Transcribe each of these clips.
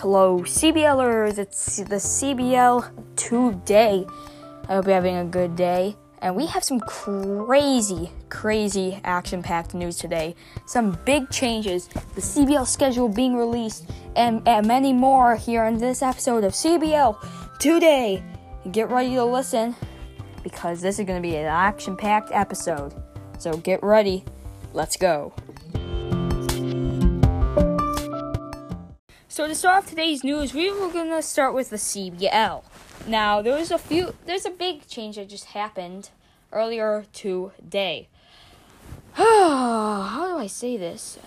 Hello, CBLers. It's the CBL today. I hope you're having a good day. And we have some crazy, crazy action packed news today. Some big changes, the CBL schedule being released, and, and many more here in this episode of CBL today. Get ready to listen because this is going to be an action packed episode. So get ready. Let's go. So to start off today's news, we were gonna start with the CBL. Now there was a few, there's a big change that just happened earlier today. How do I say this?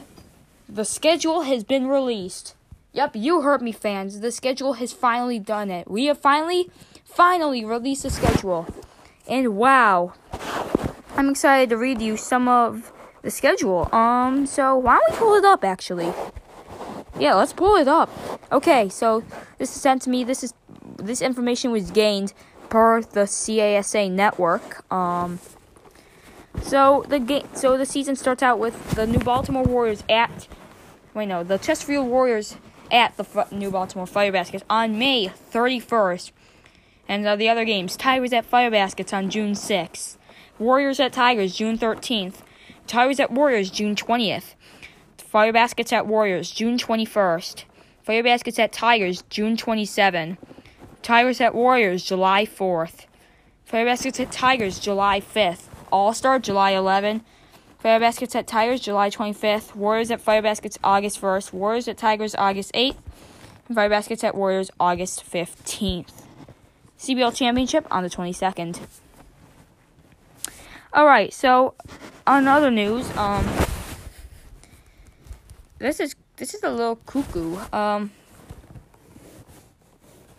The schedule has been released. Yep, you heard me, fans. The schedule has finally done it. We have finally, finally released the schedule. And wow, I'm excited to read you some of the schedule. Um, so why don't we pull it up actually? Yeah, let's pull it up. Okay, so this is sent to me. This is this information was gained per the CASA network. Um, so the game, so the season starts out with the New Baltimore Warriors at, wait no, the Chesterfield Warriors at the F- New Baltimore Fire Baskets on May 31st, and uh, the other games: Tigers at Fire Baskets on June 6th, Warriors at Tigers June 13th, Tigers at Warriors June 20th. Fire Baskets at Warriors, June 21st. Fire Baskets at Tigers, June 27. Tigers at Warriors, July 4th. Fire Baskets at Tigers, July 5th. All Star, July 11. Fire Baskets at Tigers, July 25th. Warriors at Fire Baskets, August 1st. Warriors at Tigers, August 8th. And Fire Baskets at Warriors, August 15th. CBL Championship on the 22nd. Alright, so on other news, um, this is this is a little cuckoo. Um.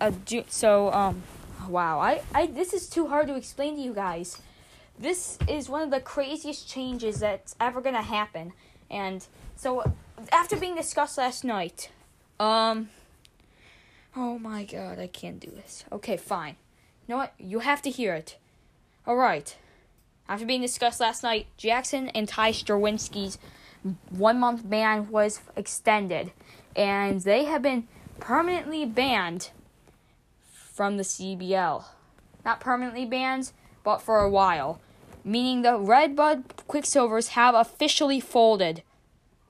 Uh, so um, wow. I I this is too hard to explain to you guys. This is one of the craziest changes that's ever gonna happen, and so after being discussed last night, um. Oh my god, I can't do this. Okay, fine. You know what? You have to hear it. All right. After being discussed last night, Jackson and Ty Strawinski's one month ban was extended, and they have been permanently banned from the CBL. Not permanently banned, but for a while. Meaning the Redbud Quicksilvers have officially folded.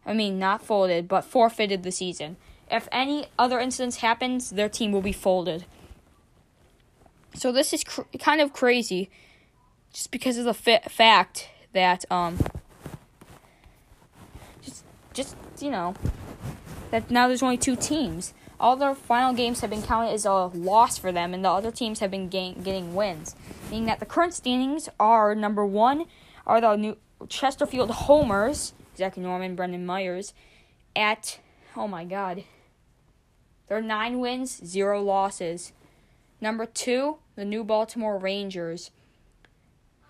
I mean, not folded, but forfeited the season. If any other incidents happens, their team will be folded. So this is cr- kind of crazy, just because of the fa- fact that um just you know that now there's only two teams. All their final games have been counted as a loss for them, and the other teams have been gain- getting wins. Meaning that the current standings are number one are the new Chesterfield Homers, Zach Norman, Brendan Myers, at oh my god, they're nine wins, zero losses. Number two, the New Baltimore Rangers,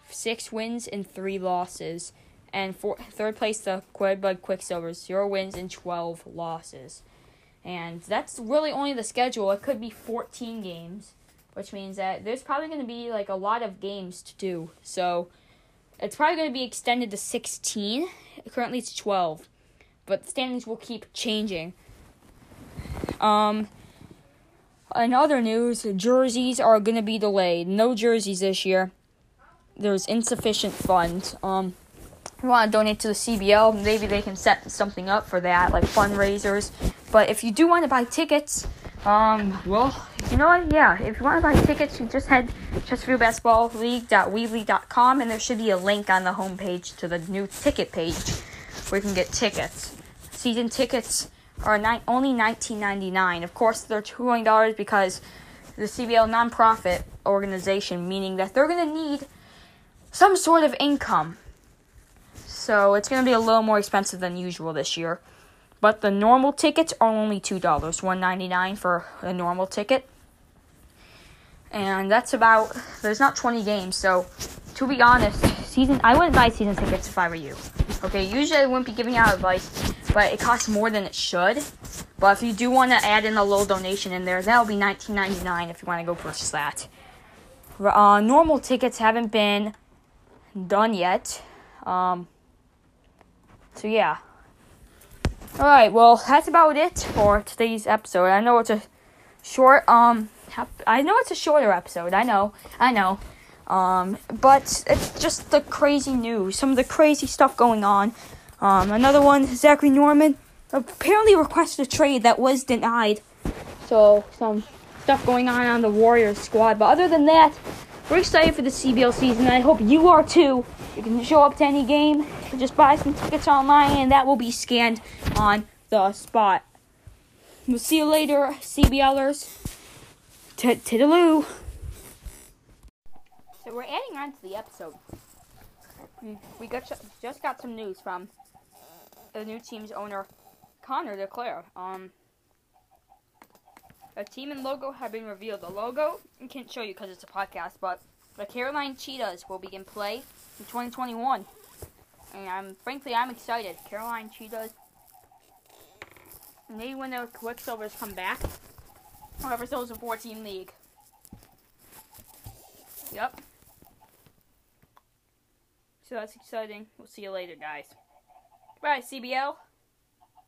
six wins and three losses and for, third place the Redbud Quicksilvers, zero wins and twelve losses. And that's really only the schedule. It could be fourteen games, which means that there's probably going to be like a lot of games to do. So it's probably going to be extended to sixteen. Currently it's twelve, but standings will keep changing. Um. In other news, jerseys are going to be delayed. No jerseys this year. There's insufficient funds. Um, you want to donate to the CBL, maybe they can set something up for that, like fundraisers. But if you do want to buy tickets, um, well, you know what? Yeah, if you want to buy tickets, you just head Chesterfield Basketball and there should be a link on the homepage to the new ticket page where you can get tickets. Season tickets are ni- only $19.99. Of course, they're $20 because the CBL nonprofit organization, meaning that they're going to need some sort of income so it's going to be a little more expensive than usual this year. But the normal tickets are only $2, $1.99 for a normal ticket. And that's about, there's not 20 games, so to be honest, season I wouldn't buy season tickets if I were you. Okay, usually I wouldn't be giving out advice, but it costs more than it should. But if you do want to add in a little donation in there, that'll be $19.99 if you want to go purchase that. Uh, normal tickets haven't been done yet. Um, so yeah. All right, well, that's about it for today's episode. I know it's a short um I know it's a shorter episode. I know. I know. Um but it's just the crazy news, some of the crazy stuff going on. Um another one, Zachary Norman apparently requested a trade that was denied. So, some stuff going on on the Warriors squad. But other than that, we're excited for the CBL season. I hope you are too. You can show up to any game, just buy some tickets online, and that will be scanned on the spot. We'll see you later, CBLers. Tiddaloo. So we're adding on to the episode. We got just got some news from the new team's owner, Connor DeClaire. Um, a team and logo have been revealed. The logo I can't show you because it's a podcast, but the Carolina Cheetahs will begin play in 2021, and I'm frankly I'm excited. Carolina Cheetahs. Maybe when the Quicksilvers come back, still is a 14 league. Yep. So that's exciting. We'll see you later, guys. Bye, CBL.